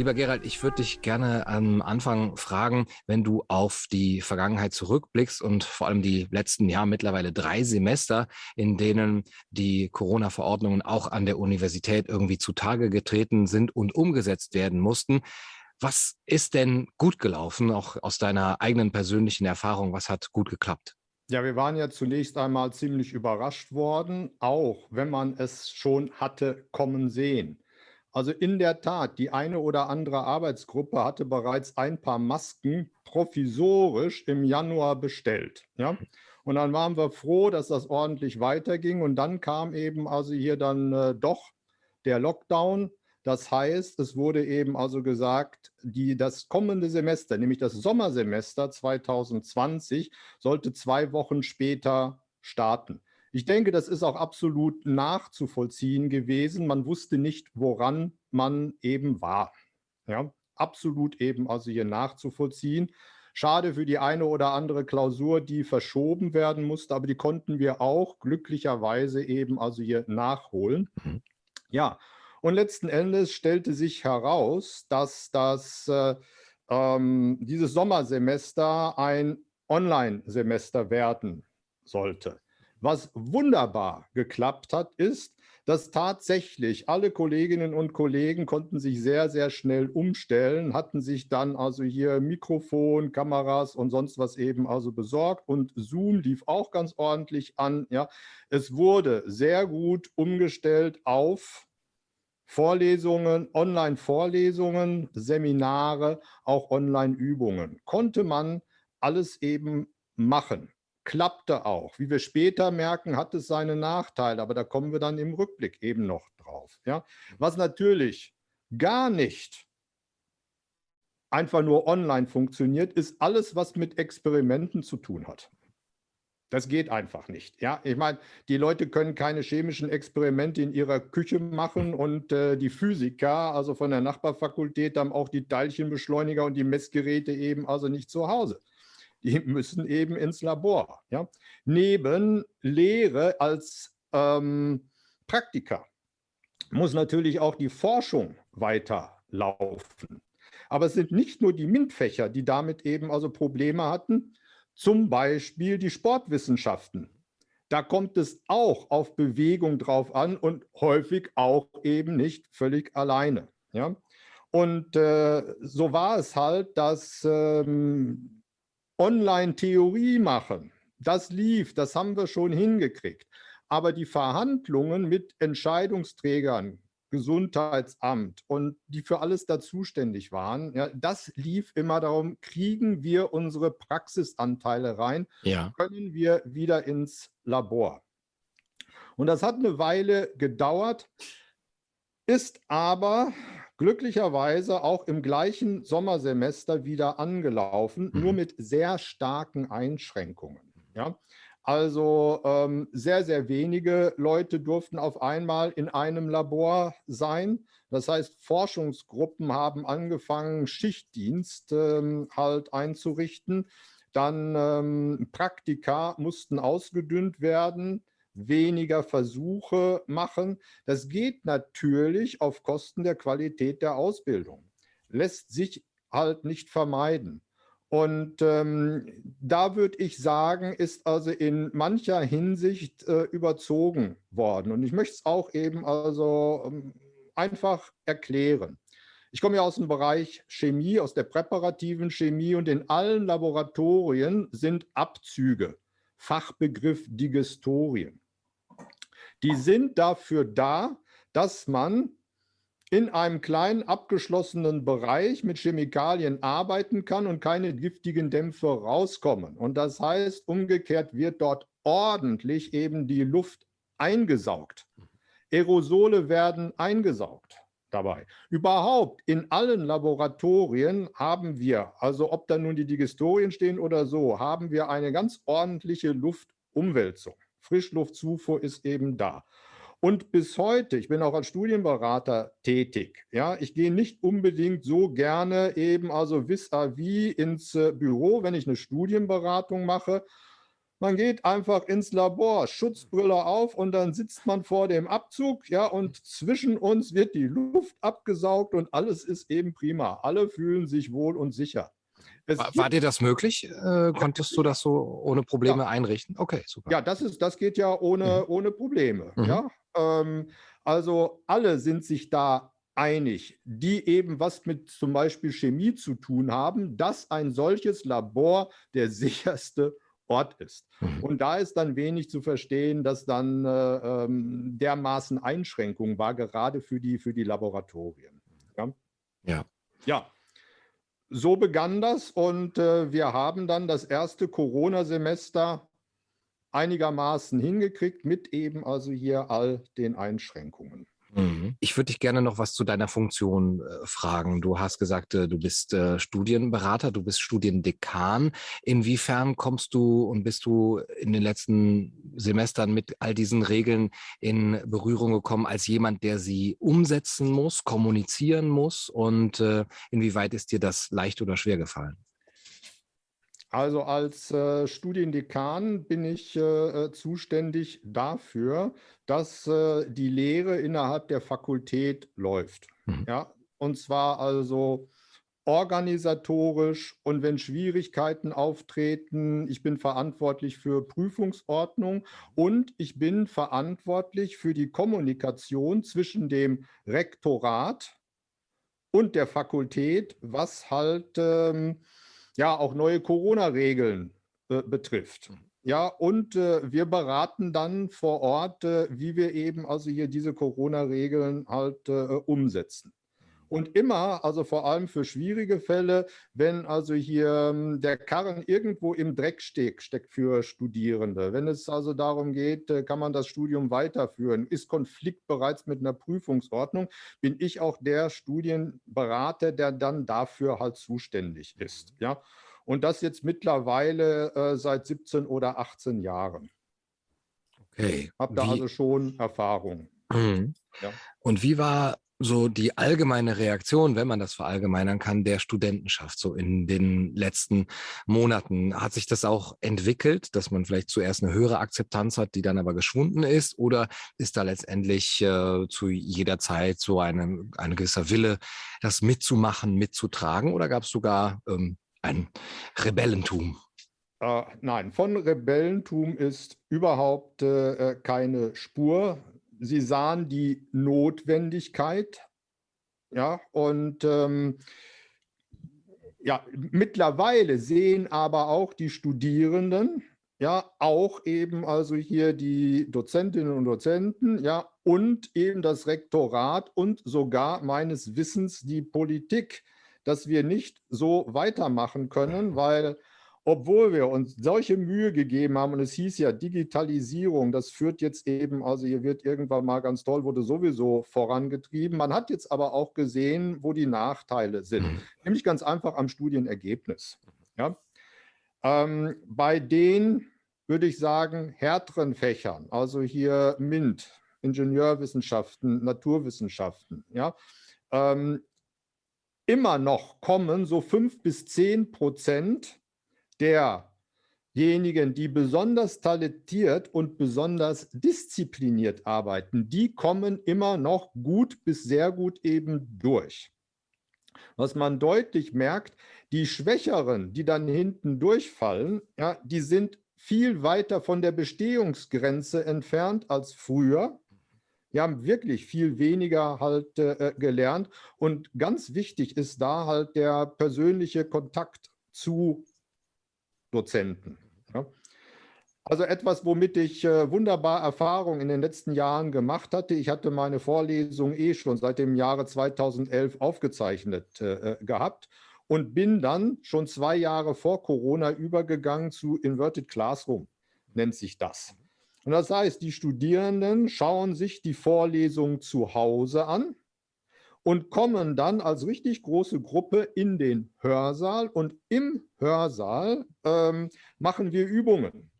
Lieber Gerald, ich würde dich gerne am Anfang fragen, wenn du auf die Vergangenheit zurückblickst und vor allem die letzten Jahr mittlerweile drei Semester, in denen die Corona-Verordnungen auch an der Universität irgendwie zutage getreten sind und umgesetzt werden mussten. Was ist denn gut gelaufen, auch aus deiner eigenen persönlichen Erfahrung? Was hat gut geklappt? Ja, wir waren ja zunächst einmal ziemlich überrascht worden, auch wenn man es schon hatte kommen sehen. Also in der Tat, die eine oder andere Arbeitsgruppe hatte bereits ein paar Masken provisorisch im Januar bestellt. Ja? Und dann waren wir froh, dass das ordentlich weiterging. Und dann kam eben also hier dann äh, doch der Lockdown. Das heißt, es wurde eben also gesagt, die, das kommende Semester, nämlich das Sommersemester 2020, sollte zwei Wochen später starten. Ich denke, das ist auch absolut nachzuvollziehen gewesen. Man wusste nicht, woran man eben war. Ja, absolut eben also hier nachzuvollziehen. Schade für die eine oder andere Klausur, die verschoben werden musste, aber die konnten wir auch glücklicherweise eben also hier nachholen. Mhm. Ja, und letzten Endes stellte sich heraus, dass das, äh, ähm, dieses Sommersemester ein Online-Semester werden sollte. Was wunderbar geklappt hat, ist, dass tatsächlich alle Kolleginnen und Kollegen konnten sich sehr, sehr schnell umstellen, hatten sich dann also hier Mikrofon, Kameras und sonst was eben also besorgt und Zoom lief auch ganz ordentlich an. Ja, es wurde sehr gut umgestellt auf Vorlesungen, Online-Vorlesungen, Seminare, auch Online-Übungen. Konnte man alles eben machen klappte auch. Wie wir später merken, hat es seine Nachteile, aber da kommen wir dann im Rückblick eben noch drauf. Ja? Was natürlich gar nicht einfach nur online funktioniert, ist alles, was mit Experimenten zu tun hat. Das geht einfach nicht. Ja, ich meine, die Leute können keine chemischen Experimente in ihrer Küche machen und äh, die Physiker, also von der Nachbarfakultät, haben auch die Teilchenbeschleuniger und die Messgeräte eben also nicht zu Hause die müssen eben ins Labor. Ja? Neben Lehre als ähm, Praktiker muss natürlich auch die Forschung weiterlaufen. Aber es sind nicht nur die MINT-Fächer, die damit eben also Probleme hatten, zum Beispiel die Sportwissenschaften. Da kommt es auch auf Bewegung drauf an und häufig auch eben nicht völlig alleine. Ja? Und äh, so war es halt, dass ähm, Online-Theorie machen. Das lief, das haben wir schon hingekriegt. Aber die Verhandlungen mit Entscheidungsträgern, Gesundheitsamt und die für alles da zuständig waren, ja, das lief immer darum, kriegen wir unsere Praxisanteile rein, ja. können wir wieder ins Labor. Und das hat eine Weile gedauert, ist aber glücklicherweise auch im gleichen Sommersemester wieder angelaufen, mhm. nur mit sehr starken Einschränkungen. Ja? Also ähm, sehr, sehr wenige Leute durften auf einmal in einem Labor sein. Das heißt, Forschungsgruppen haben angefangen, Schichtdienst ähm, halt einzurichten. Dann ähm, Praktika mussten ausgedünnt werden weniger Versuche machen. Das geht natürlich auf Kosten der Qualität der Ausbildung. Lässt sich halt nicht vermeiden. Und ähm, da würde ich sagen, ist also in mancher Hinsicht äh, überzogen worden. Und ich möchte es auch eben also ähm, einfach erklären. Ich komme ja aus dem Bereich Chemie, aus der präparativen Chemie und in allen Laboratorien sind Abzüge, Fachbegriff Digestorien. Die sind dafür da, dass man in einem kleinen abgeschlossenen Bereich mit Chemikalien arbeiten kann und keine giftigen Dämpfe rauskommen. Und das heißt, umgekehrt wird dort ordentlich eben die Luft eingesaugt. Aerosole werden eingesaugt dabei. Überhaupt in allen Laboratorien haben wir, also ob da nun die Digestorien stehen oder so, haben wir eine ganz ordentliche Luftumwälzung. Frischluftzufuhr ist eben da. Und bis heute, ich bin auch als Studienberater tätig, ja, ich gehe nicht unbedingt so gerne eben also vis-à-vis -vis ins äh, Büro, wenn ich eine Studienberatung mache, Man geht einfach ins Labor, Schutzbrille auf und dann sitzt man vor dem Abzug, ja, und zwischen uns wird die Luft abgesaugt und alles ist eben prima. Alle fühlen sich wohl und sicher. War, war, dir das möglich? Äh, konntest du das so ohne Probleme ja. einrichten? Okay, super. Ja, das, ist, das geht ja ohne, mhm. ohne Probleme. Mhm. Ja? Ähm, also alle sind sich da einig, die eben was mit zum Beispiel Chemie zu tun haben, dass ein solches Labor der sicherste Ort ist. Mhm. Und da ist dann wenig zu verstehen, dass dann äh, ähm, dermaßen Einschränkungen war, gerade für die, für die Laboratorien. Ja. ja. ja. So begann das und äh, wir haben dann das erste Corona-Semester einigermaßen hingekriegt mit eben also hier all den Einschränkungen. Mhm. Ich würde dich gerne noch was zu deiner Funktion äh, fragen. Du hast gesagt, äh, du bist äh, Studienberater, du bist Studiendekan. Inwiefern kommst du und bist du in den letzten Semestern mit all diesen Regeln in Berührung gekommen als jemand, der sie umsetzen muss, kommunizieren muss? Und äh, inwieweit ist dir das leicht oder schwer gefallen? Also als äh, Studiendekan bin ich äh, äh, zuständig dafür, dass äh, die Lehre innerhalb der Fakultät läuft. Mhm. Ja, und zwar also organisatorisch und wenn Schwierigkeiten auftreten, ich bin verantwortlich für Prüfungsordnung und ich bin verantwortlich für die Kommunikation zwischen dem Rektorat und der Fakultät, was halt ähm, ja auch neue Corona-Regeln äh, betrifft. Mhm. Ja, und äh, wir beraten dann vor Ort, äh, wie wir eben also hier diese Corona-Regeln halt äh, umsetzen. Und immer, also vor allem für schwierige Fälle, wenn also hier ähm, der Karren irgendwo im Dreck steckt, steckt für Studierende. Wenn es also darum geht, äh, kann man das Studium weiterführen, ist Konflikt bereits mit einer Prüfungsordnung, bin ich auch der Studienberater, der dann dafür halt zuständig ist. Ja. Und das jetzt mittlerweile äh, seit 17 oder 18 Jahren. Okay. Habe da wie, also schon Erfahrung. Mhm. Ja. Und wie war so die allgemeine Reaktion, wenn man das verallgemeinern kann, der Studentenschaft so in den letzten Monaten? Hat sich das auch entwickelt, dass man vielleicht zuerst eine höhere Akzeptanz hat, die dann aber geschwunden ist? Oder ist da letztendlich äh, zu jeder Zeit so eine, ein gewisser Wille, das mitzumachen, mitzutragen? Oder gab es sogar ähm, ein Rebellentum? Äh, nein, von Rebellentum ist überhaupt äh, keine Spur sie sahen die Notwendigkeit, ja, und ähm, ja, mittlerweile sehen aber auch die Studierenden, ja, auch eben also hier die Dozentinnen und Dozenten, ja, und eben das Rektorat und sogar meines Wissens die Politik, dass wir nicht so weitermachen können, weil obwohl wir uns solche Mühe gegeben haben und es hieß ja Digitalisierung, das führt jetzt eben, also hier wird irgendwann mal ganz toll, wurde sowieso vorangetrieben. Man hat jetzt aber auch gesehen, wo die Nachteile sind, mhm. nämlich ganz einfach am Studienergebnis. Ja? Ähm, bei den, würde ich sagen, härteren Fächern, also hier MINT, Ingenieurwissenschaften, Naturwissenschaften, ja, ähm, immer noch kommen so fünf bis zehn Prozent derjenigen, die besonders talentiert und besonders diszipliniert arbeiten, die kommen immer noch gut bis sehr gut eben durch. Was man deutlich merkt, die Schwächeren, die dann hinten durchfallen, ja, die sind viel weiter von der Bestehungsgrenze entfernt als früher. Die haben wirklich viel weniger halt äh, gelernt. Und ganz wichtig ist da halt der persönliche Kontakt zu Dozenten. Ja. Also etwas, womit ich äh, wunderbar Erfahrung in den letzten Jahren gemacht hatte. Ich hatte meine Vorlesung eh schon seit dem Jahre 2011 aufgezeichnet äh, äh, gehabt und bin dann schon zwei Jahre vor Corona übergegangen zu Inverted Classroom, nennt sich das. Und das heißt, die Studierenden schauen sich die Vorlesung zu Hause an und kommen dann als richtig große Gruppe in den Hörsaal und im Hörsaal ähm, machen wir Übungen.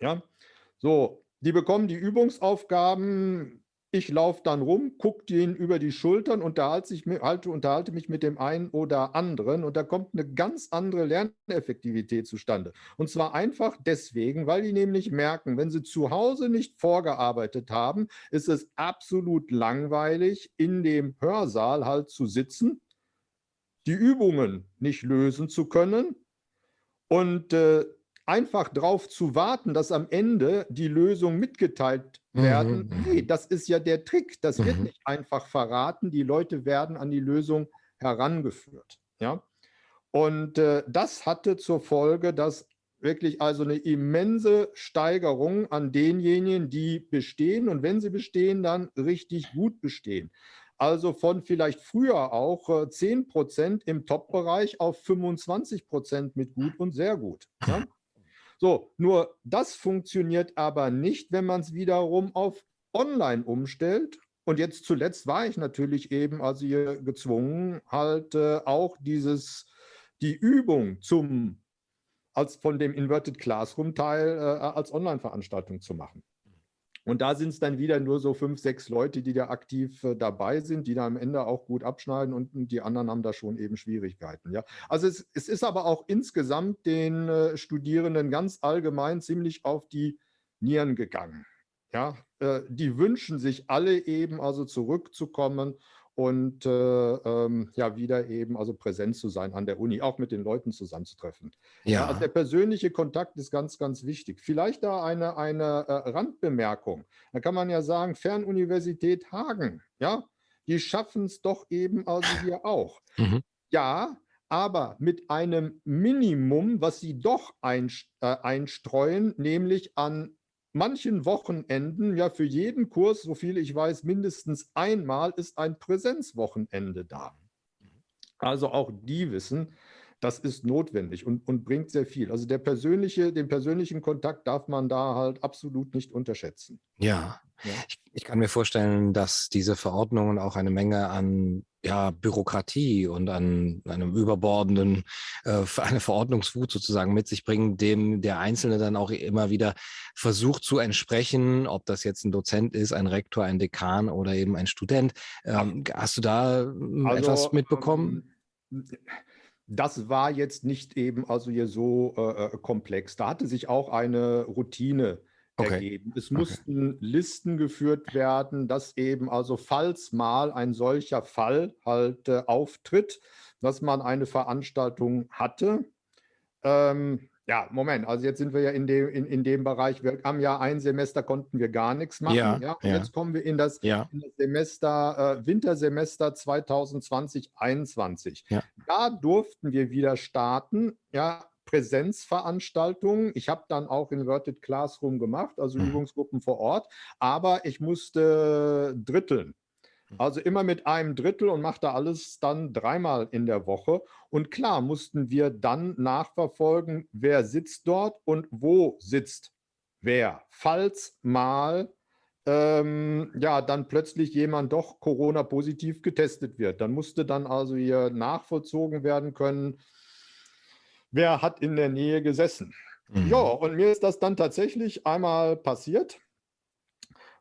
Ja, so, die bekommen die Übungsaufgaben ich laufe dann rum, gucke den über die Schultern, unterhalte, sich, halte, unterhalte mich mit dem einen oder anderen und da kommt eine ganz andere Lerneffektivität zustande. Und zwar einfach deswegen, weil die nämlich merken, wenn sie zu Hause nicht vorgearbeitet haben, ist es absolut langweilig, in dem Hörsaal halt zu sitzen, die Übungen nicht lösen zu können und äh, einfach darauf zu warten, dass am Ende die Lösung mitgeteilt werden. Mhm. Nee, das ist ja der Trick. Das wird mhm. nicht einfach verraten. Die Leute werden an die Lösung herangeführt. Ja? Und äh, das hatte zur Folge, dass wirklich also eine immense Steigerung an denjenigen, die bestehen und wenn sie bestehen, dann richtig gut bestehen. Also von vielleicht früher auch äh, 10 Prozent im Top-Bereich auf 25 Prozent mit gut und sehr gut. Ja? So, nur das funktioniert aber nicht, wenn man es wiederum auf online umstellt. Und jetzt zuletzt war ich natürlich eben also hier gezwungen, halt äh, auch dieses, die Übung zum, als von dem Inverted Classroom Teil äh, als Online-Veranstaltung zu machen. Und da sind es dann wieder nur so fünf, sechs Leute, die da aktiv äh, dabei sind, die da am Ende auch gut abschneiden und, die anderen haben da schon eben Schwierigkeiten. Ja? Also es, es ist aber auch insgesamt den äh, Studierenden ganz allgemein ziemlich auf die Nieren gegangen. Ja, äh, die wünschen sich alle eben also zurückzukommen und äh, ähm, ja wieder eben also präsent zu sein an der Uni, auch mit den Leuten zusammenzutreffen. Ja. ja also der persönliche Kontakt ist ganz, ganz wichtig. Vielleicht da eine, eine äh, Randbemerkung. Da kann man ja sagen, Fernuniversität Hagen, ja, die schaffen es doch eben also hier auch. Mhm. Ja, aber mit einem Minimum, was sie doch äh, einstreuen, nämlich an manchen Wochenenden, ja für jeden Kurs, so viel ich weiß, mindestens einmal ist ein Präsenzwochenende da. Also auch die wissen, das ist notwendig und, und bringt sehr viel. Also der persönliche, den persönlichen Kontakt darf man da halt absolut nicht unterschätzen. Ja, ja. Ich, ich, kann mir vorstellen, dass diese Verordnungen auch eine Menge an ja, Bürokratie und an einem überbordenden, äh, eine Verordnungswut sozusagen mit sich bringen, dem der Einzelne dann auch immer wieder versucht zu entsprechen, ob das jetzt ein Dozent ist, ein Rektor, ein Dekan oder eben ein Student. Ähm, hast du da hm, also, etwas mitbekommen? Ähm, das war jetzt nicht eben also hier so äh, äh komplex. Da hatte sich auch eine Routine okay. ergeben. Es mussten okay. Listen geführt werden, dass eben also falls mal ein solcher Fall halt äh, auftritt, dass man eine Veranstaltung hatte. Ähm, ja, Moment, also jetzt sind wir ja in dem, in, in dem Bereich, wir haben ja ein Semester konnten wir gar nichts machen. Ja, ja und ja. jetzt kommen wir in das, ja. in das Semester, äh, Wintersemester 2020, 2021. Ja. Da durften wir wieder starten, ja, Präsenzveranstaltungen. Ich habe dann auch Inverted Classroom gemacht, also mhm. Übungsgruppen vor Ort, aber ich musste dritteln. Also immer mit einem Drittel und machte alles dann dreimal in der Woche. Und klar mussten wir dann nachverfolgen, wer sitzt dort und wo sitzt wer. Falls mal ähm, ja dann plötzlich jemand doch Corona-positiv getestet wird, dann musste dann also hier nachvollzogen werden können, wer hat in der Nähe gesessen. Mhm. Ja, und mir ist das dann tatsächlich einmal passiert.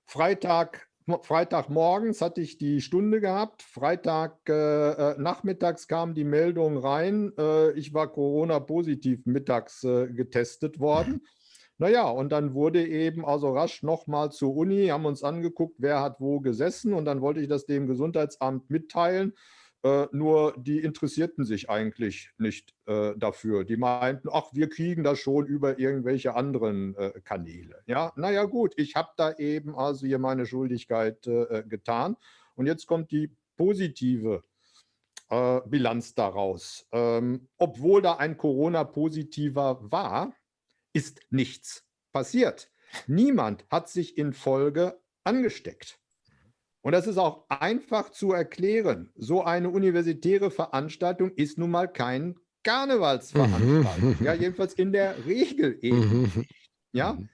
Freitag, Freitagmorgens hatte ich die Stunde gehabt. Freitag äh, äh, nachmittags kam die Meldung rein, äh, ich war Corona-positiv mittags äh, getestet worden. Naja, und dann wurde eben also rasch nochmal zur Uni, haben uns angeguckt, wer hat wo gesessen und dann wollte ich das dem Gesundheitsamt mitteilen. Äh, nur die interessierten sich eigentlich nicht äh, dafür. Die meinten, ach, wir kriegen das schon über irgendwelche anderen äh, Kanäle. Ja, naja gut, ich habe da eben also hier meine Schuldigkeit äh, getan. Und jetzt kommt die positive äh, Bilanz daraus. Ähm, obwohl da ein Corona-Positiver war, ist nichts passiert. Niemand hat sich in Folge angesteckt. Und das ist auch einfach zu erklären. So eine universitäre Veranstaltung ist nun mal kein Karnevalsveranstaltung. Mhm. Ja, jedenfalls in der Regel eben. Mhm. Ja. Mhm.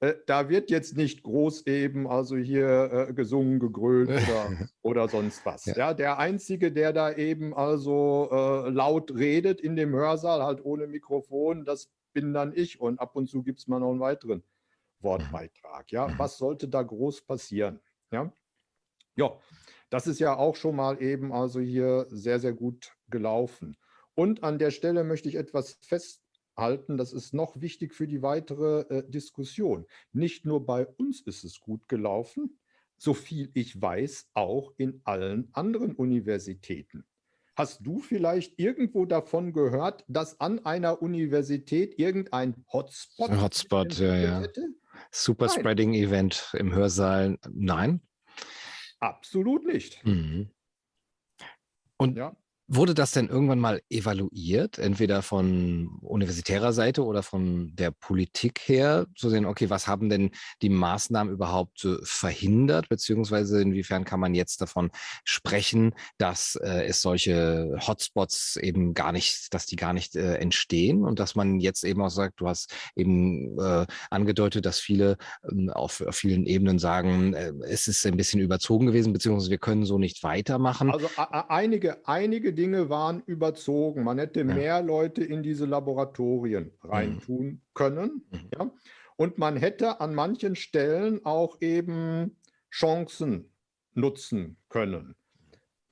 Äh, da wird jetzt nicht groß eben, also hier äh, gesungen, gegrölt oder, oder sonst was. Ja. ja. der Einzige, der da eben also äh, laut redet in dem Hörsaal, halt ohne Mikrofon, das bin dann ich. Und ab und zu gibt es mal noch einen weiteren Wortbeitrag. Ja, was sollte da groß passieren? Ja, ja das ist ja auch schon mal eben also hier sehr, sehr gut gelaufen. Und an der Stelle möchte ich etwas festhalten, das ist noch wichtig für die weitere äh, Diskussion. Nicht nur bei uns ist es gut gelaufen, so viel ich weiß, auch in allen anderen Universitäten. Hast du vielleicht irgendwo davon gehört, dass an einer Universität irgendein Hotspot Hotspot, ja, ja. Super. Spreading Event im Hörsaal. Nein. Absolut nicht. Mhm. Und ja. Wurde das denn irgendwann mal evaluiert, entweder von universitärer Seite oder von der Politik her, zu sehen, okay, was haben denn die Maßnahmen überhaupt verhindert, beziehungsweise inwiefern kann man jetzt davon sprechen, dass äh, es solche Hotspots eben gar nicht, dass die gar nicht äh, entstehen und dass man jetzt eben auch sagt, du hast eben äh, angedeutet, dass viele ähm, auf, auf, vielen Ebenen sagen, äh, es ist ein bisschen überzogen gewesen, beziehungsweise wir können so nicht weitermachen. Also einige, einige Dinge waren überzogen. Man hätte ja. mehr Leute in diese Laboratorien reintun mhm. können. Mhm. Ja? Und man hätte an manchen Stellen auch eben Chancen nutzen können.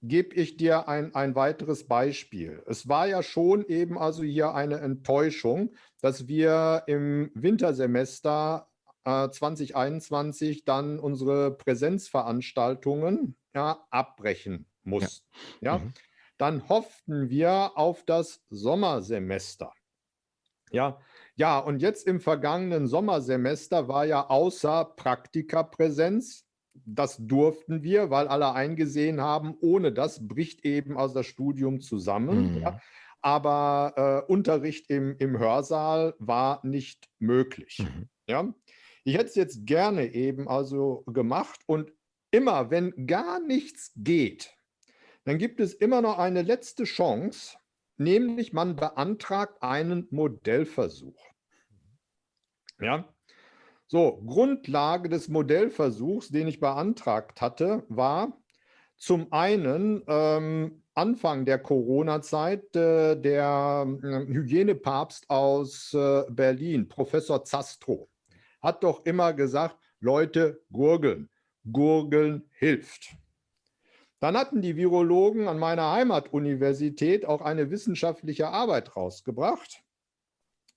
Gebe ich dir ein, ein weiteres Beispiel. Es war ja schon eben also hier eine Enttäuschung, dass wir im Wintersemester äh, 2021 dann unsere Präsenzveranstaltungen ja, abbrechen mussten. Ja. ja? Mhm dann hofften wir auf das Sommersemester. Ja, ja, und jetzt im vergangenen Sommersemester war ja außer Praktikapräsenz, das durften wir, weil alle eingesehen haben, ohne das bricht eben aus das Studium zusammen. Mhm. Ja. Aber äh, Unterricht im, im Hörsaal war nicht möglich. Mhm. Ja. Ich hätte es jetzt gerne eben also gemacht und immer, wenn gar nichts geht, dann gibt es immer noch eine letzte Chance, nämlich man beantragt einen Modellversuch. Ja, so, Grundlage des Modellversuchs, den ich beantragt hatte, war zum einen ähm, Anfang der Corona-Zeit äh, der äh, Hygienepapst aus äh, Berlin, Professor Zastro, hat doch immer gesagt, Leute, gurgeln. Gurgeln hilft. Dann hatten die Virologen an meiner Heimatuniversität auch eine wissenschaftliche Arbeit rausgebracht.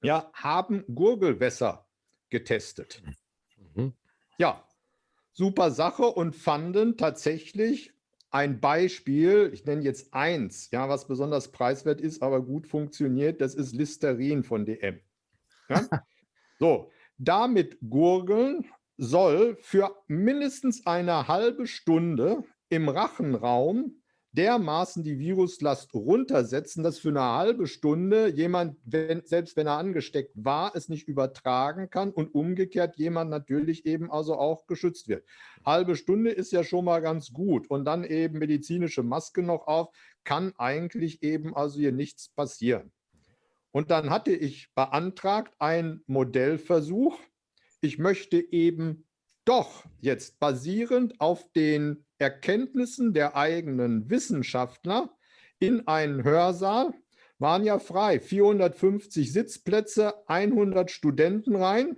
Ja, haben Gurgelwässer getestet. Mhm. Ja, super Sache und fanden tatsächlich ein Beispiel, ich nenne jetzt eins, ja, was besonders preiswert ist, aber gut funktioniert, das ist Listerin von DM. Ja? so, damit gurgeln soll für mindestens eine halbe Stunde im Rachenraum dermaßen die Viruslast runtersetzen, dass für eine halbe Stunde jemand, wenn, selbst wenn er angesteckt war, es nicht übertragen kann und umgekehrt jemand natürlich eben also auch geschützt wird. Halbe Stunde ist ja schon mal ganz gut und dann eben medizinische Maske noch auf, kann eigentlich eben also hier nichts passieren. Und dann hatte ich beantragt einen Modellversuch. Ich möchte eben doch jetzt basierend auf den Erkenntnissen der eigenen Wissenschaftler in einen Hörsaal, waren ja frei, 450 Sitzplätze, 100 Studenten rein.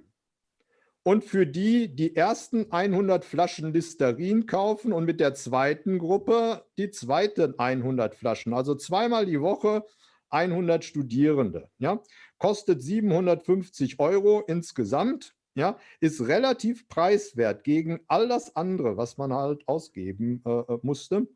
Und für die die ersten 100 Flaschen Listerin kaufen und mit der zweiten Gruppe die zweiten 100 Flaschen. Also zweimal die Woche 100 Studierende. Ja? Kostet 750 Euro insgesamt ja, ist relativ preiswert gegen all das andere, was man halt ausgeben äh, äh musste.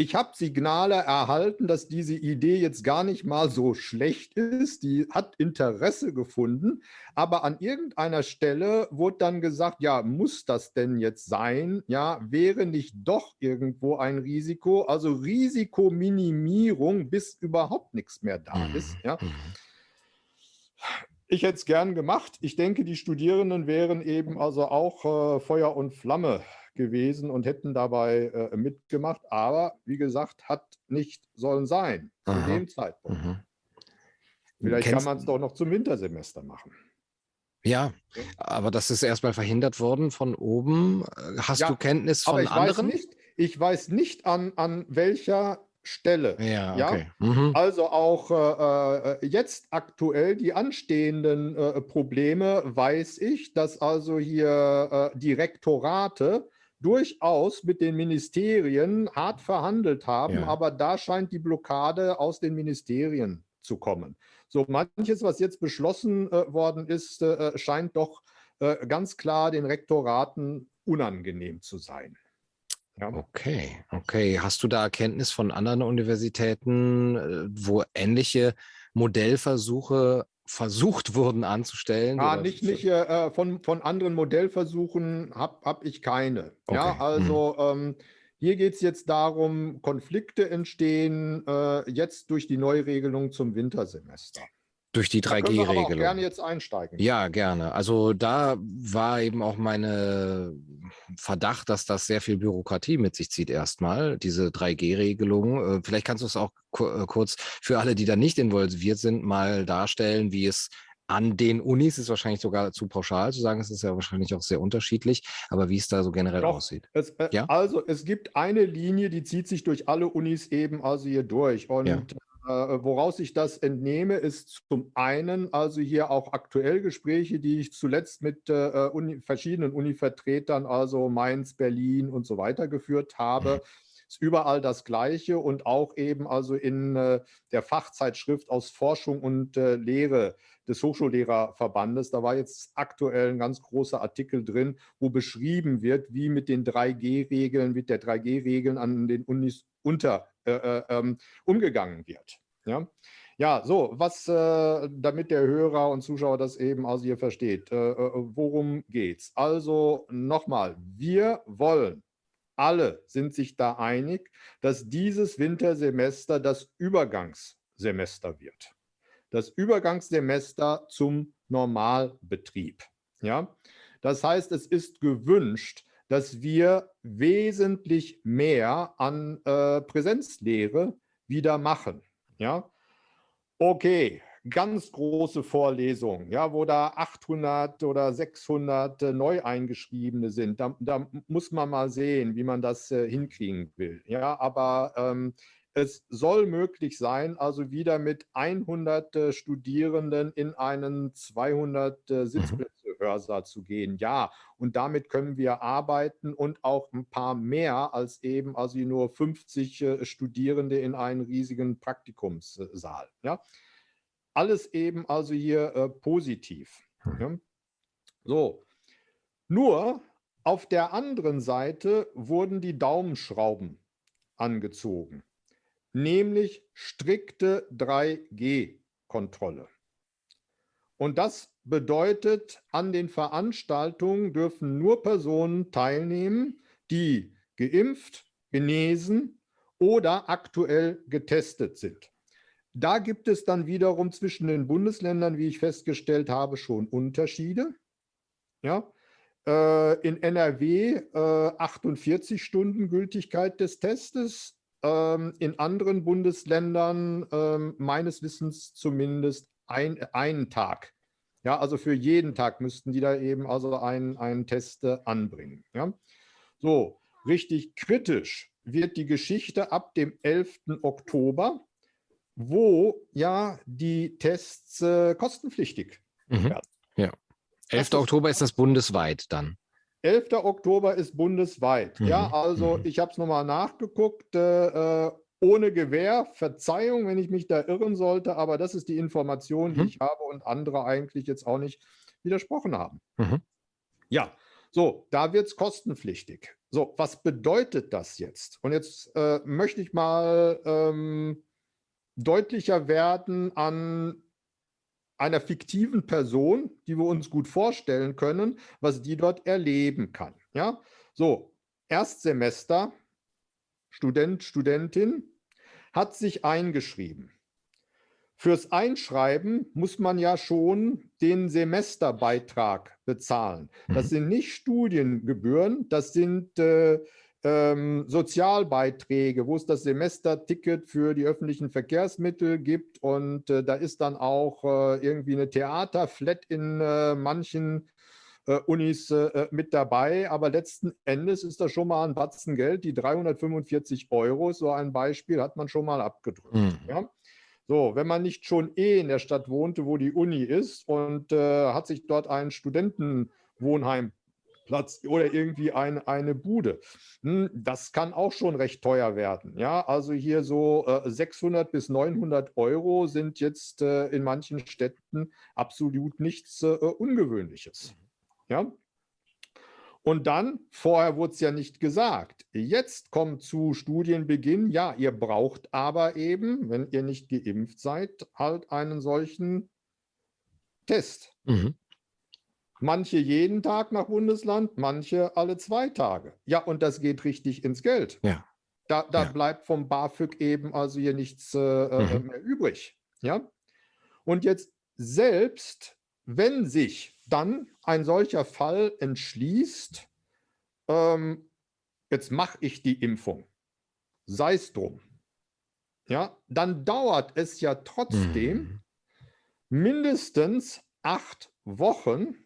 Ich habe Signale erhalten, dass diese Idee jetzt gar nicht mal so schlecht ist. Die hat Interesse gefunden. Aber an irgendeiner Stelle wurde dann gesagt, ja, muss das denn jetzt sein? Ja, wäre nicht doch irgendwo ein Risiko? Also Risikominimierung, bis überhaupt nichts mehr da ist. Ja. Ich hätte es gern gemacht. Ich denke, die Studierenden wären eben also auch äh, Feuer und Flamme gewesen und hätten dabei äh, mitgemacht. Aber wie gesagt, hat nicht sollen sein zu Aha. dem Zeitpunkt. Mhm. Vielleicht Kennst, kann man es doch noch zum Wintersemester machen. Ja, aber das ist erstmal verhindert worden von oben. Hast ja, du Kenntnis von anderen? Weiß nicht, ich weiß nicht, an, an welcher Stelle. Ja, okay. Mhm. Also auch äh, äh, jetzt aktuell die anstehenden äh, Probleme weiß ich, dass also hier äh, die Rektorate durchaus mit den Ministerien hart verhandelt haben, ja. aber da scheint die Blockade aus den Ministerien zu kommen. So manches, was jetzt beschlossen äh, worden ist, äh, scheint doch äh, ganz klar den Rektoraten unangenehm zu sein. Ja. Okay, okay. Hast du da Erkenntnis von anderen Universitäten, äh, wo ähnliche Modellversuche versucht wurden anzustellen? Ja, nicht, nicht äh, von, von anderen Modellversuchen habe hab ich keine. Okay. Ja, also mhm. ähm, hier geht es jetzt darum, Konflikte entstehen äh, jetzt durch die Neuregelung zum Wintersemester. Durch die 3G-Regelung. gerne jetzt einsteigen. Ja, gerne. Also da war eben auch meine Verdacht, dass das sehr viel Bürokratie mit sich zieht erstmal, diese 3G-Regelung. Äh, vielleicht kannst du es auch äh, kurz für alle, die da nicht involviert sind, mal darstellen, wie es an den Unis ist wahrscheinlich sogar zu pauschal zu sagen, es ist ja wahrscheinlich auch sehr unterschiedlich, aber wie es da so generell Doch, aussieht. Es, äh, ja? Also es gibt eine Linie, die zieht sich durch alle Unis eben also hier durch und ja. Äh, woraus ich das entnehme, ist zum einen also hier auch aktuell Gespräche, die ich zuletzt mit äh, Uni, verschiedenen Uni-Vertretern, also Mainz, Berlin und so weiter geführt habe. Mhm. Ist überall das Gleiche und auch eben also in äh, der Fachzeitschrift aus Forschung und äh, Lehre des Hochschullehrerverbandes. Da war jetzt aktuell ein ganz großer Artikel drin, wo beschrieben wird, wie mit den 3G-Regeln, mit der 3G-Regeln an den Unis unter umgegangen wird. Ja? Ja, so, was, äh, damit der Hörer und Zuschauer das eben also hier versteht, äh, äh worum geht's? Also nochmal, wir wollen, alle sind sich da einig, dass dieses Wintersemester das Übergangssemester wird. Das Übergangssemester zum Normalbetrieb. Ja? Das heißt, es ist gewünscht, dass wir wesentlich mehr an äh, Präsenzlehre wieder machen. Ja, okay, ganz große Vorlesung, ja, wo da 800 oder 600 äh, neu eingeschriebene sind. Da, da, muss man mal sehen, wie man das äh, hinkriegen will. Ja, aber ähm, es soll möglich sein, also wieder mit 100 äh, Studierenden in einen 200 äh, Sitzplätze-Hörsaal zu gehen. Ja, und damit können wir arbeiten und auch ein paar mehr als eben also nur 50 äh, Studierende in einen riesigen Praktikumssaal. Ja, alles eben also hier äh, positiv. Hm. Ja? So, nur auf der anderen Seite wurden die Daumenschrauben angezogen nämlich strikte 3G-Kontrolle. Und das bedeutet, an den Veranstaltungen dürfen nur Personen teilnehmen, die geimpft, genesen oder aktuell getestet sind. Da gibt es dann wiederum zwischen den Bundesländern, wie ich festgestellt habe, schon Unterschiede. Ja, äh, in NRW äh, 48 Stunden Gültigkeit des Testes, ähm, in anderen Bundesländern ähm, meines Wissens zumindest ein, einen Tag. Ja, also für jeden Tag müssten die da eben also einen, einen Test äh, anbringen. Ja. So, richtig kritisch wird die Geschichte ab dem 11. Oktober, wo ja die Tests äh, kostenpflichtig mhm. werden. Ja. 11. Oktober ist das bundesweit dann. 11. Oktober ist bundesweit. Mhm. Ja, also mhm. ich habe es nochmal nachgeguckt. Äh, äh, ohne Gewähr, Verzeihung, wenn ich mich da irren sollte, aber das ist die Information, die mhm. ich habe und andere eigentlich jetzt auch nicht widersprochen haben. Mhm. Ja, so, da wird es kostenpflichtig. So, was bedeutet das jetzt? Und jetzt äh, möchte ich mal ähm, deutlicher werden an einer fiktiven Person, die wir uns gut vorstellen können, was die dort erleben kann. Ja, so, Erstsemester, Student, Studentin, hat sich eingeschrieben. Fürs Einschreiben muss man ja schon den Semesterbeitrag bezahlen. Das mhm. sind nicht Studiengebühren, das sind äh, ähm, Sozialbeiträge, wo es das Semesterticket für die öffentlichen Verkehrsmittel gibt und äh, da ist dann auch äh, irgendwie eine Theaterflat in äh, manchen Unis äh, mit dabei, aber letzten Endes ist das schon mal ein Batzen Geld, die 345 Euro, so ein Beispiel hat man schon mal abgedrückt. Mhm. Ja? So, wenn man nicht schon eh in der Stadt wohnte, wo die Uni ist und äh, hat sich dort ein Studentenwohnheim Arbeitsplatz oder irgendwie ein, eine Bude. Hm, das kann auch schon recht teuer werden. Ja, also hier so äh, 600 bis 900 Euro sind jetzt äh, in manchen Städten absolut nichts äh, Ungewöhnliches. Ja. Und dann, vorher wurde es ja nicht gesagt, jetzt kommt zu Studienbeginn, ja, ihr braucht aber eben, wenn ihr nicht geimpft seid, halt einen solchen Test. Mhm. Manche jeden Tag nach Bundesland, manche alle zwei Tage. Ja, und das geht richtig ins Geld. Ja. Da, da ja. bleibt vom BAföG eben also hier nichts äh, äh, mhm. mehr übrig. Ja. Und jetzt selbst, wenn sich dann ein solcher Fall entschließt, ähm, jetzt mache ich die Impfung, sei es drum, ja, dann dauert es ja trotzdem mhm. mindestens acht Wochen,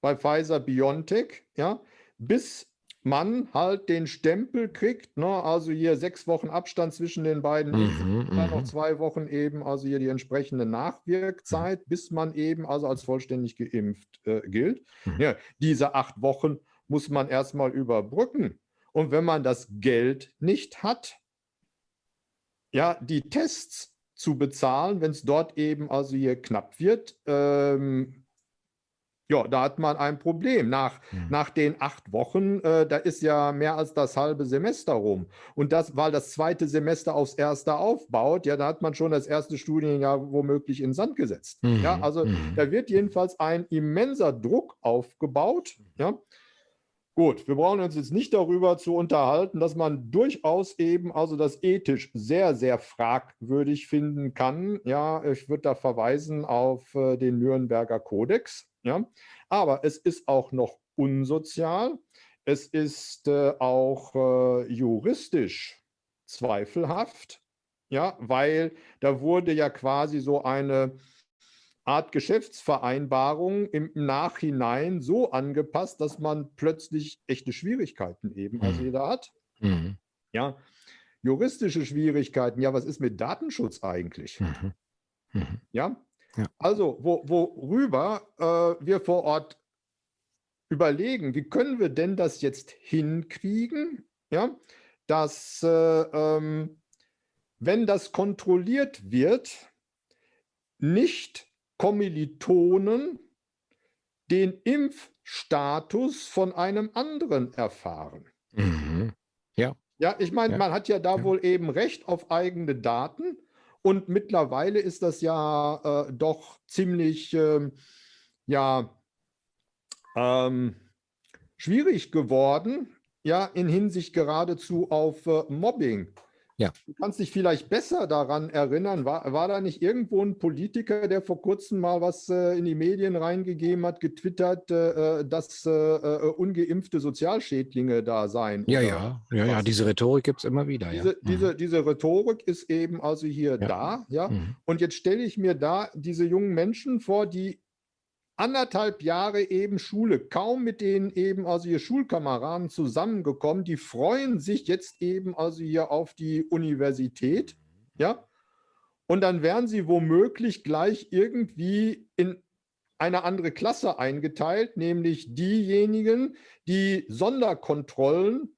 bei Pfizer BioNTech, ja, bis man halt den Stempel kriegt, ne, also hier sechs Wochen Abstand zwischen den beiden, mhm, dann noch mhm. zwei Wochen eben, also hier die entsprechende Nachwirkzeit, bis man eben also als vollständig geimpft äh, gilt. Mhm. Ja, diese acht Wochen muss man erstmal überbrücken. Und wenn man das Geld nicht hat, ja, die Tests zu bezahlen, wenn es dort eben also hier knapp wird, ähm, ja, da hat man ein Problem. Nach, mhm. nach den acht Wochen, äh, da ist ja mehr als das halbe Semester rum. Und das, weil das zweite Semester aufs erste aufbaut, ja, da hat man schon das erste Studienjahr womöglich in Sand gesetzt. Mhm. Ja, also mhm. da wird jedenfalls ein immenser Druck aufgebaut. Ja. Gut, wir brauchen uns jetzt nicht darüber zu unterhalten, dass man durchaus eben also das ethisch sehr, sehr fragwürdig finden kann. Ja, ich würde da verweisen auf äh, den Nürnberger Kodex. Ja? Aber es ist auch noch unsozial. Es ist äh, auch äh, juristisch zweifelhaft, ja, weil da wurde ja quasi so eine Art Geschäftsvereinbarung im Nachhinein so angepasst, dass man plötzlich echte Schwierigkeiten eben also jeder hat. Mhm. Ja, juristische Schwierigkeiten. Ja, was ist mit Datenschutz eigentlich? Mhm. Mhm. Ja, ja. Also, wo, worüber äh, wir vor Ort überlegen, wie können wir denn das jetzt hinkriegen, ja, dass, äh, ähm, wenn das kontrolliert wird, nicht Kommilitonen den Impfstatus von einem anderen erfahren. Mhm. Ja. Ja, ich meine, ja. man hat ja da ja. wohl eben Recht auf eigene Daten. Und mittlerweile ist das ja äh, doch ziemlich, äh, ja, ähm, schwierig geworden, ja, in Hinsicht geradezu auf äh, Mobbing. Ja. Du kannst dich vielleicht besser daran erinnern, war, war da nicht irgendwo ein Politiker, der vor kurzem mal was äh, in die Medien reingegeben hat, getwittert, äh, äh dass äh, äh, ungeimpfte Sozialschädlinge da seien? Ja, ja, ja, ja, diese Rhetorik gibt es immer wieder. Diese, ja. mhm. diese, diese Rhetorik ist eben also hier ja. da, ja. Mhm. Und jetzt stelle ich mir da diese jungen Menschen vor, die anderthalb Jahre eben Schule, kaum mit denen eben also ihr Schulkameraden zusammengekommen. Die freuen sich jetzt eben also hier auf die Universität, ja. Und dann werden sie womöglich gleich irgendwie in eine andere Klasse eingeteilt, nämlich diejenigen, die Sonderkontrollen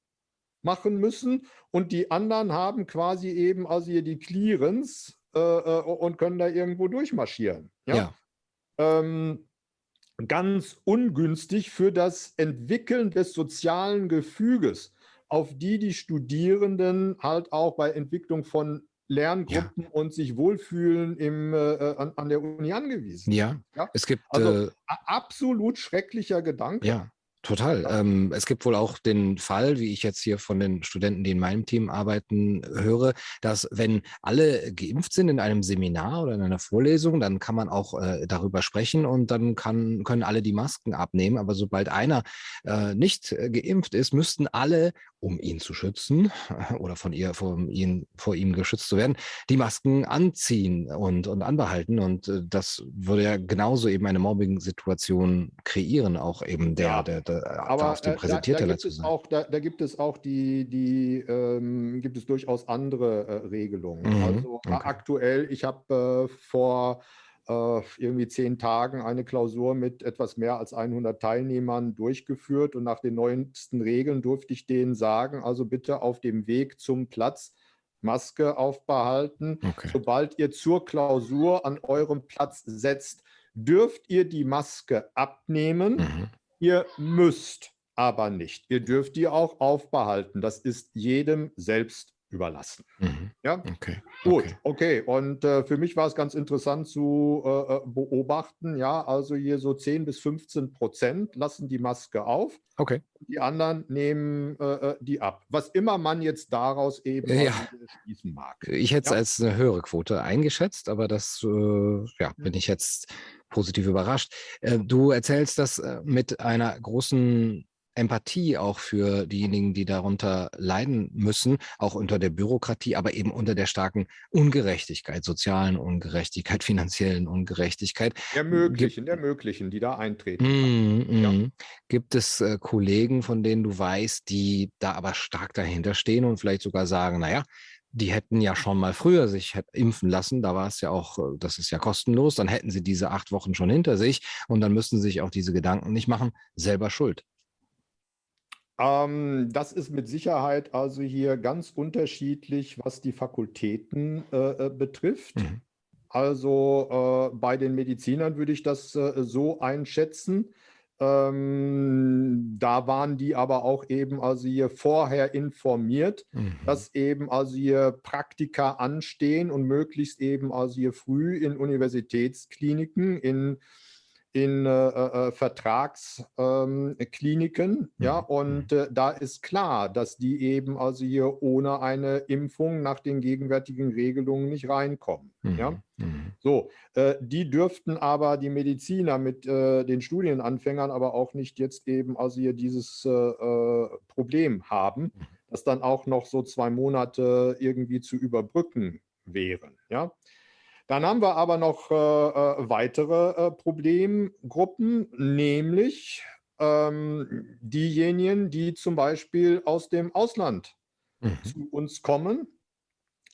machen müssen und die anderen haben quasi eben also hier die Clearance äh, äh und können da irgendwo durchmarschieren. Ja. ja. Ähm, ganz ungünstig für das Entwickeln des sozialen Gefüges, auf die die Studierenden halt auch bei Entwicklung von Lerngruppen ja. und sich wohlfühlen im, äh, an, an, der Uni angewiesen. Ja, ja? es gibt. Also, äh, absolut schrecklicher Gedanke. Ja, Total. Ähm, es gibt wohl auch den Fall, wie ich jetzt hier von den Studenten, die in meinem Team arbeiten, höre, dass wenn alle geimpft sind in einem Seminar oder in einer Vorlesung, dann kann man auch äh, darüber sprechen und dann kann, können alle die Masken abnehmen. Aber sobald einer äh, nicht äh, geimpft ist, müssten alle um ihn zu schützen oder von ihr, vor ihm, vor ihm geschützt zu werden, die Masken anziehen und, und anbehalten. Und äh, das würde ja genauso eben eine Mobbing-Situation kreieren, auch eben der, ja, der, der aber auf dem Präsentierteller da, da, gibt es auch, da, da, gibt es auch die, die ähm, gibt es durchaus andere äh, Regelungen. Mhm, also okay. aktuell, ich habe äh, vor äh, irgendwie zehn Tagen eine Klausur mit etwas mehr als 100 Teilnehmern durchgeführt und nach den neuesten Regeln durfte ich denen sagen, also bitte auf dem Weg zum Platz Maske aufbehalten. Okay. Sobald ihr zur Klausur an eurem Platz setzt, dürft ihr die Maske abnehmen. Mhm. Ihr müsst aber nicht. Ihr dürft die auch aufbehalten. Das ist jedem selbst überlassen. Mhm. Ja, okay. Gut, okay. okay. Und äh, für mich war es ganz interessant zu äh, äh beobachten. Ja, also hier so 10 bis 15 Prozent lassen die Maske auf. Okay. Die anderen nehmen äh, äh, die ab. Was immer man jetzt daraus eben ja. schließen mag. Ich hätte es ja? als eine höhere Quote eingeschätzt, aber das äh, ja, bin ich jetzt positiv überrascht. du erzählst das mit einer großen Empathie auch für diejenigen, die darunter leiden müssen, auch unter der Bürokratie, aber eben unter der starken Ungerechtigkeit, sozialen Ungerechtigkeit, finanziellen Ungerechtigkeit. Der möglichen, der möglichen, die da eintreten. Mm, ja. Mm. Gibt es äh, Kollegen, von denen du weißt, die da aber stark dahinter stehen und vielleicht sogar sagen, naja, die hätten ja schon mal früher sich impfen lassen. Da war es ja auch, äh, das ist ja kostenlos. Dann hätten sie diese acht Wochen schon hinter sich und dann müssten sie sich auch diese Gedanken nicht machen. Selber schuld. Ähm, das ist mit Sicherheit also hier ganz unterschiedlich, was die Fakultäten äh, äh betrifft. Mhm. Also äh, bei den Medizinern würde ich das äh, so einschätzen. Ähm, da waren die aber auch eben also hier vorher informiert, mhm. dass eben also hier Praktika anstehen und möglichst eben also hier früh in Universitätskliniken, in in äh, äh, äh Vertragskliniken. Ähm, ja, mhm. und äh, da ist klar, dass die eben also hier ohne eine Impfung nach den gegenwärtigen Regelungen nicht reinkommen. Mhm. Ja, mhm. so, äh, die dürften aber die Mediziner mit äh, den Studienanfängern aber auch nicht jetzt eben also hier dieses Problem haben, mhm. dass dann auch noch so zwei Monate irgendwie zu überbrücken wären. Ja. Dann haben wir aber noch äh, äh, weitere äh, Problemgruppen, nämlich ähm, diejenigen, die zum Beispiel aus dem Ausland mhm. zu uns kommen.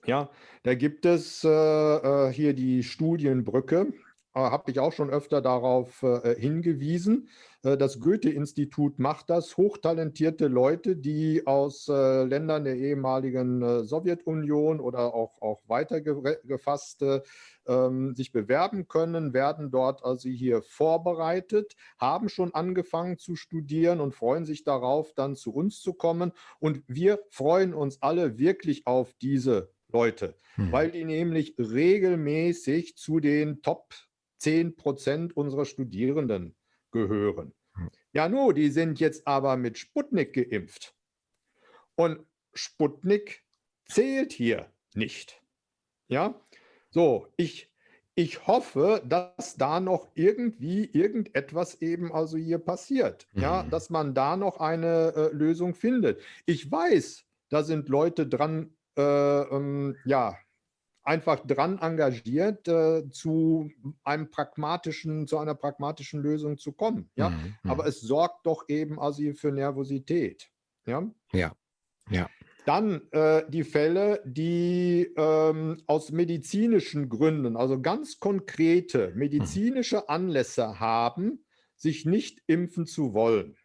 Ja, da gibt es äh, äh hier die Studienbrücke, habe ich auch schon öfter darauf hingewiesen. Das Goethe-Institut macht das. Hochtalentierte Leute, die aus Ländern der ehemaligen Sowjetunion oder auch, auch weiter gefasste ähm, sich bewerben können, werden dort also hier vorbereitet, haben schon angefangen zu studieren und freuen sich darauf, dann zu uns zu kommen. Und wir freuen uns alle wirklich auf diese Leute, hm. weil die nämlich regelmäßig zu den Top 10 Prozent unserer Studierenden gehören. Hm. Ja, nun, die sind jetzt aber mit Sputnik geimpft. Und Sputnik zählt hier nicht. Ja, so, ich, ich hoffe, dass da noch irgendwie irgendetwas eben also hier passiert. Mhm. Ja, dass man da noch eine äh, Lösung findet. Ich weiß, da sind Leute dran, äh, ähm, ja, einfach dran engagiert, äh, zu einem pragmatischen, zu einer pragmatischen Lösung zu kommen. Ja, mhm. aber mhm. es sorgt doch eben also für Nervosität. Ja, ja, ja. Dann äh, die Fälle, die ähm, aus medizinischen Gründen, also ganz konkrete medizinische Anlässe haben, sich nicht impfen zu wollen.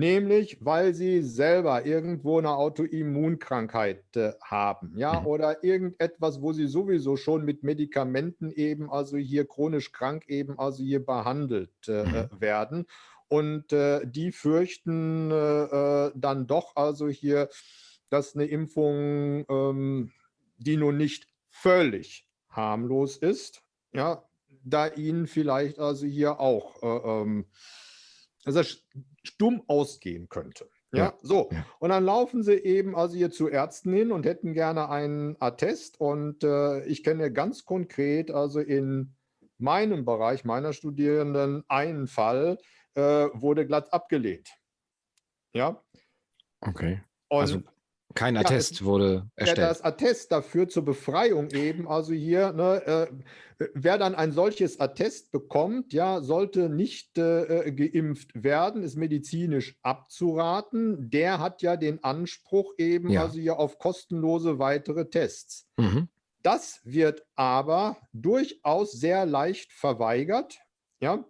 Nämlich, weil sie selber irgendwo eine Autoimmunkrankheit äh, haben, ja, mhm. oder irgendetwas, wo sie sowieso schon mit Medikamenten eben, also hier chronisch krank eben, also hier behandelt äh, mhm. werden. Und äh, die fürchten äh, äh, dann doch also hier dass eine Impfung, ähm, die nun nicht völlig harmlos ist, ja, da ihnen vielleicht also hier auch äh, ähm, also stumm ausgehen könnte. Ja, ja, so. Und dann laufen sie eben also hier zu Ärzten hin und hätten gerne einen Attest. Und äh, ich kenne ganz konkret, also in meinem Bereich meiner Studierenden, einen Fall, äh, wurde glatt abgelehnt. Ja. Okay. Und also kein Attest ja, wurde erstellt. Das Attest dafür zur Befreiung eben, also hier, ne, äh, wer dann ein solches Attest bekommt, ja, sollte nicht äh, geimpft werden, ist medizinisch abzuraten. Der hat ja den Anspruch eben, ja. also hier auf kostenlose weitere Tests. Mhm. Das wird aber durchaus sehr leicht verweigert. Ja,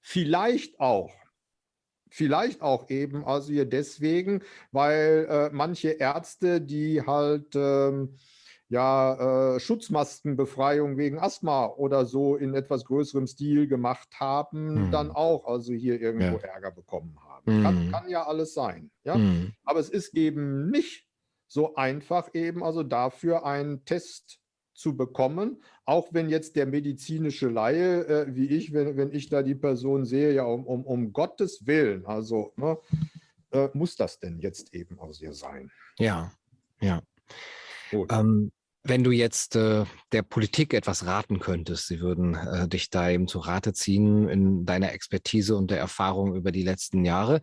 vielleicht auch, vielleicht auch eben also hier deswegen, weil äh, manche Ärzte, die halt ähm, ja, äh, Schutzmaskenbefreiung wegen Asthma oder so in etwas größerem Stil gemacht haben, mhm. dann auch also hier irgendwo ja. Ärger bekommen haben. Mhm. Kann, kann, ja alles sein. Ja? Mhm. Aber es ist eben nicht so einfach, eben also dafür einen Test zu bekommen, auch wenn jetzt der medizinische Laie, äh, wie ich, wenn, wenn ich da die Person sehe, ja, um, um, um Gottes Willen, also ne, äh, muss das denn jetzt eben aus ihr sein? Ja, ja. Ähm, wenn du jetzt äh, der Politik etwas raten könntest, sie würden äh, dich da eben zu Rate ziehen in deiner Expertise und der Erfahrung über die letzten Jahre.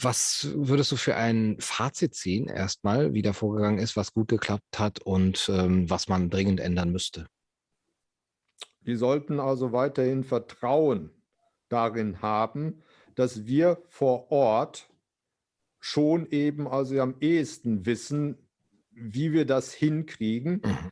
Was würdest du für ein Fazit ziehen, erstmal, wie da vorgegangen ist, was gut geklappt hat und ähm, was man dringend ändern müsste? Wir sollten also weiterhin Vertrauen darin haben, dass wir vor Ort schon eben also am ehesten wissen, wie wir das hinkriegen. Mhm.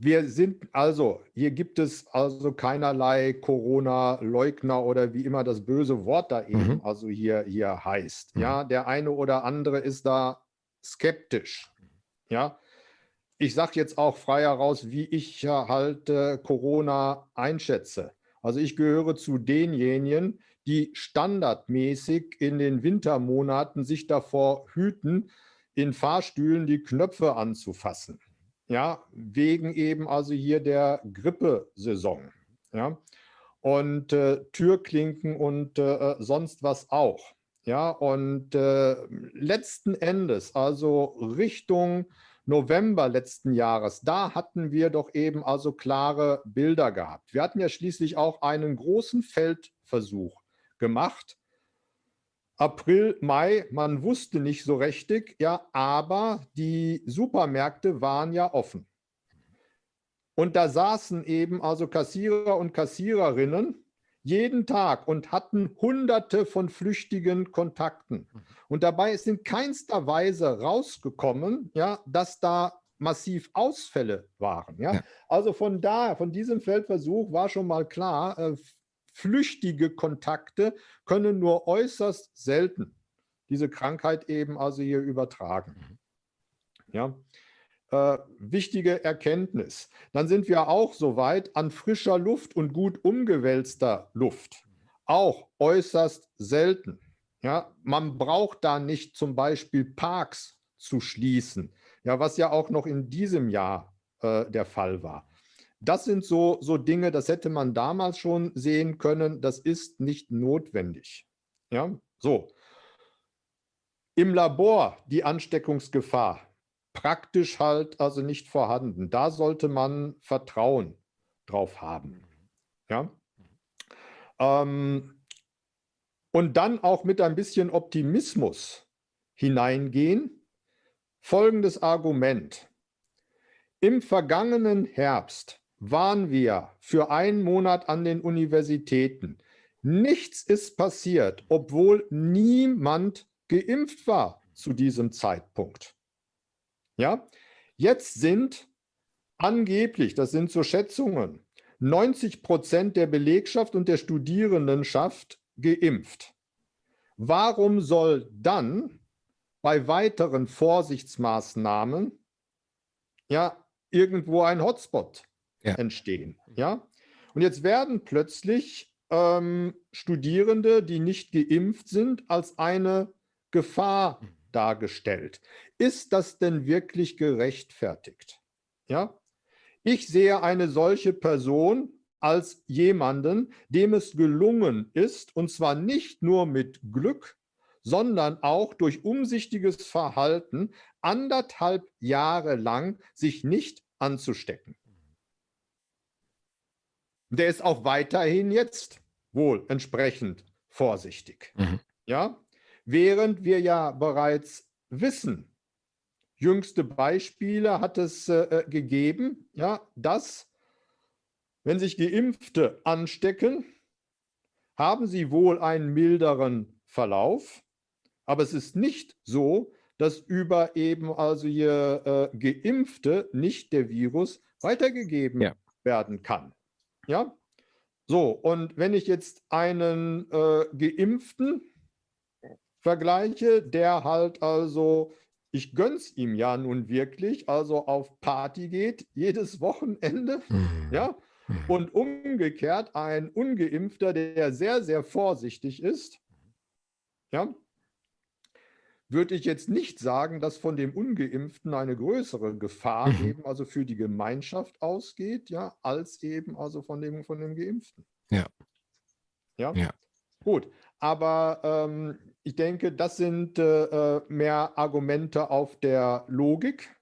Wir sind also, hier gibt es also keinerlei Corona-Leugner oder wie immer das böse Wort da eben mhm. also hier, hier heißt. Mhm. Ja, der eine oder andere ist da skeptisch. Ja, ich sage jetzt auch frei heraus, wie ich halt äh, Corona einschätze. Also ich gehöre zu denjenigen, die standardmäßig in den Wintermonaten sich davor hüten, in Fahrstühlen die Knöpfe anzufassen. Ja, wegen eben also hier der Grippesaison. Ja, und äh, Türklinken und äh, sonst was auch. Ja, und äh, letzten Endes, also Richtung November letzten Jahres, da hatten wir doch eben also klare Bilder gehabt. Wir hatten ja schließlich auch einen großen Feldversuch gemacht April, Mai, man wusste nicht so richtig, ja, aber die Supermärkte waren ja offen. Und da saßen eben also Kassierer und Kassiererinnen jeden Tag und hatten hunderte von flüchtigen Kontakten. Und dabei ist in keinster Weise rausgekommen, ja, dass da massiv Ausfälle waren. Ja? ja. Also von da, von diesem Feldversuch war schon mal klar, äh, flüchtige Kontakte können nur äußerst selten diese Krankheit eben also hier übertragen. Mhm. Ja. Äh, wichtige Erkenntnis. Dann sind wir auch soweit an frischer Luft und gut umgewälzter Luft. Auch äußerst selten. Ja, man braucht da nicht zum Beispiel Parks zu schließen, ja, was ja auch noch in diesem Jahr äh, der Fall war. Das sind so, so Dinge, das hätte man damals schon sehen können. Das ist nicht notwendig. Ja, so. Im Labor die Ansteckungsgefahr praktisch halt also nicht vorhanden. Da sollte man Vertrauen drauf haben. Ja. Ähm, und dann auch mit ein bisschen Optimismus hineingehen. Folgendes Argument. Im vergangenen Herbst waren wir für einen Monat an den Universitäten. Nichts ist passiert, obwohl niemand geimpft war zu diesem Zeitpunkt. Ja, jetzt sind angeblich, das sind so Schätzungen, 90 Prozent der Belegschaft und der Studierendenschaft geimpft. Warum soll dann bei weiteren Vorsichtsmaßnahmen ja irgendwo ein Hotspot ja. entstehen. Ja? Und jetzt werden plötzlich ähm, Studierende, die nicht geimpft sind, als eine Gefahr mhm. dargestellt. Ist das denn wirklich gerechtfertigt? Ja? Ich sehe eine solche Person als jemanden, dem es gelungen ist, und zwar nicht nur mit Glück, sondern auch durch umsichtiges Verhalten anderthalb Jahre lang sich nicht anzustecken. Der ist auch weiterhin jetzt wohl entsprechend vorsichtig. Mhm. Ja, während wir ja bereits wissen, jüngste Beispiele hat es äh, gegeben, ja, dass wenn sich Geimpfte anstecken, haben sie wohl einen milderen Verlauf, aber es ist nicht so, dass über eben also hier äh, Geimpfte nicht der Virus weitergegeben ja. werden kann. Ja, so, und wenn ich jetzt einen äh, Geimpften vergleiche, der halt also, ich gönn's ihm ja nun wirklich, also auf Party geht, jedes Wochenende, mhm. ja, mhm. und umgekehrt ein Ungeimpfter, der sehr, sehr vorsichtig ist, ja, würde ich jetzt nicht sagen, dass von dem Ungeimpften eine größere Gefahr mhm. eben also für die Gemeinschaft ausgeht, ja, als eben also von dem, von dem Geimpften. Ja. Ja. ja. Gut. Aber ähm, ich denke, das sind äh, äh mehr Argumente auf der Logik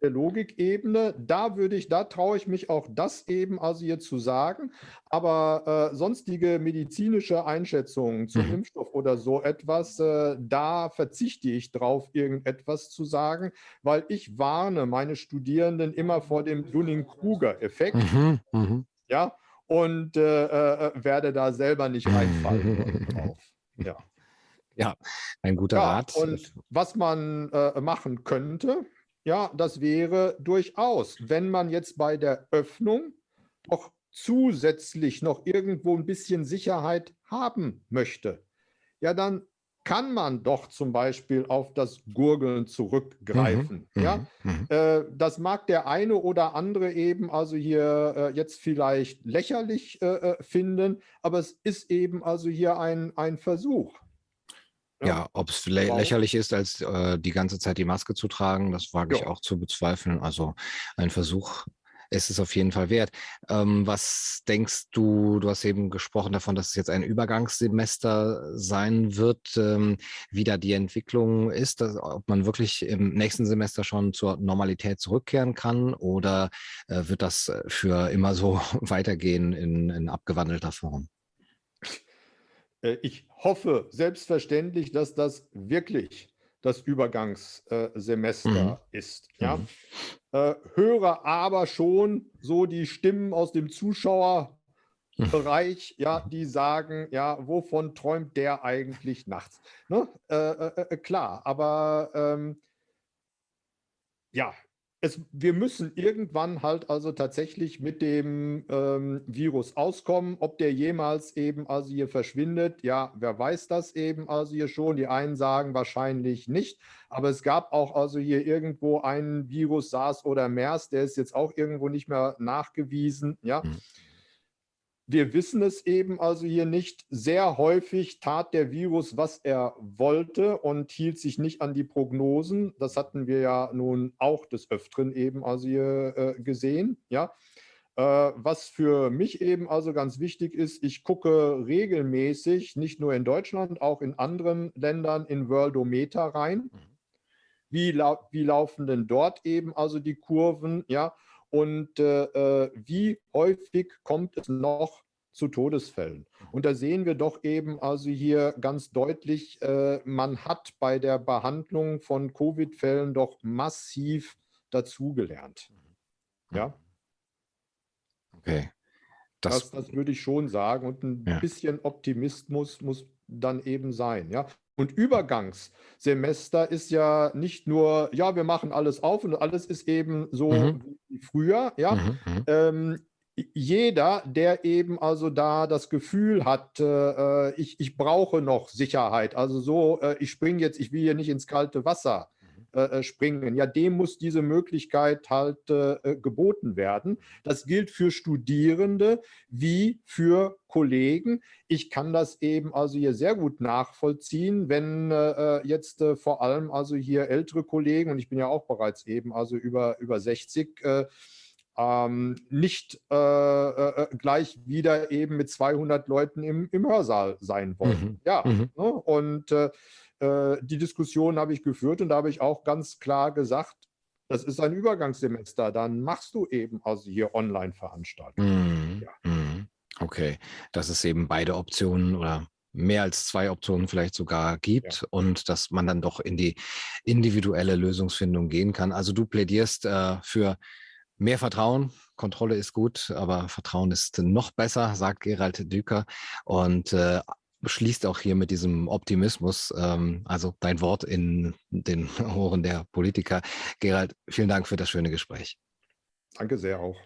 der Logikebene. Da würde ich, da traue ich mich auch das eben also hier zu sagen. Aber äh, sonstige medizinische Einschätzungen zum mhm. Impfstoff oder so etwas, äh, da verzichte ich drauf, irgendetwas zu sagen, weil ich warne meine Studierenden immer vor dem Dunning-Kruger-Effekt. Mhm. Mhm. Ja, und äh, äh werde da selber nicht reinfallen drauf. Ja. Ja, ein guter ja, Rat. Und was man äh, machen könnte, ja, das wäre durchaus, wenn man jetzt bei der Öffnung doch zusätzlich noch irgendwo ein bisschen Sicherheit haben möchte, ja, dann kann man doch zum Beispiel auf das Gurgeln zurückgreifen. Mhm, ja? Mhm, mhm. Äh, das mag der eine oder andere eben also hier äh, jetzt vielleicht lächerlich äh, äh finden, aber es ist eben also hier ein, ein Versuch. Ja, ob es lä lächerlich ist, als äh, die ganze Zeit die Maske zu tragen, das wage ich auch zu bezweifeln. Also ein Versuch ist es auf jeden Fall wert. Ähm, was denkst du, du hast eben gesprochen davon, dass es jetzt ein Übergangssemester sein wird, ähm, wie da die Entwicklung ist, dass, ob man wirklich im nächsten Semester schon zur Normalität zurückkehren kann oder äh, wird das für immer so weitergehen in, in abgewandelter Form? Äh, ich hoffe selbstverständlich, dass das wirklich das Übergangssemester mhm. ist. Ja? Mhm. Äh, höre aber schon so die Stimmen aus dem Zuschauerbereich, ja, die sagen, ja, wovon träumt der eigentlich nachts? Ne? Äh, äh, äh klar, aber ähm, ja, es, wir müssen irgendwann halt also tatsächlich mit dem ähm, Virus auskommen. Ob der jemals eben also hier verschwindet, ja, wer weiß das eben also hier schon. Die einen sagen wahrscheinlich nicht, aber es gab auch also hier irgendwo einen Virus, SARS oder MERS, der ist jetzt auch irgendwo nicht mehr nachgewiesen, ja. Mhm. Wir wissen es eben also hier nicht. Sehr häufig tat der Virus, was er wollte und hielt sich nicht an die Prognosen. Das hatten wir ja nun auch des Öfteren eben also hier äh, gesehen. Ja. Äh, was für mich eben also ganz wichtig ist, ich gucke regelmäßig, nicht nur in Deutschland, auch in anderen Ländern in Worldometer rein. Mhm. Wie, lau wie laufen denn dort eben also die Kurven? Ja, und äh, äh, wie häufig kommt es noch zu Todesfällen. Und da sehen wir doch eben also hier ganz deutlich, äh, man hat bei der Behandlung von Covid-Fällen doch massiv dazugelernt. Ja. Okay. Das, das, das, würde ich schon sagen. Und ein ja. bisschen Optimismus muss dann eben sein. Ja. Und Übergangssemester ist ja nicht nur, ja, wir machen alles auf und alles ist eben so mhm. wie früher. Ja. Mhm. mhm. Ähm, jeder, der eben also da das Gefühl hat, äh, ich, ich brauche noch Sicherheit, also so, äh, ich springe jetzt, ich will hier nicht ins kalte Wasser äh, äh springen, ja, dem muss diese Möglichkeit halt äh, geboten werden. Das gilt für Studierende wie für Kollegen. Ich kann das eben also hier sehr gut nachvollziehen, wenn äh, jetzt äh, vor allem also hier ältere Kollegen, und ich bin ja auch bereits eben also über, über 60, äh, ähm, nicht gleich wieder eben mit 200 Leuten im, im Hörsaal sein wollen. Mhm. Ja, mhm. Ne? und die Diskussion habe ich geführt und da habe ich auch ganz klar gesagt, das ist ein Übergangssemester, dann machst du eben also hier Online-Veranstaltungen. Mhm. Ja. Mhm. Okay, dass es eben beide Optionen oder mehr als zwei Optionen vielleicht sogar gibt ja. und dass man dann doch in die individuelle Lösungsfindung gehen kann. Also du plädierst äh, für Mehr Vertrauen, Kontrolle ist gut, aber Vertrauen ist noch besser, sagt Gerald Düker. Und äh, schließt auch hier mit diesem Optimismus, ähm, also dein Wort in den Ohren der Politiker. Gerald, vielen Dank für das schöne Gespräch. Danke sehr auch.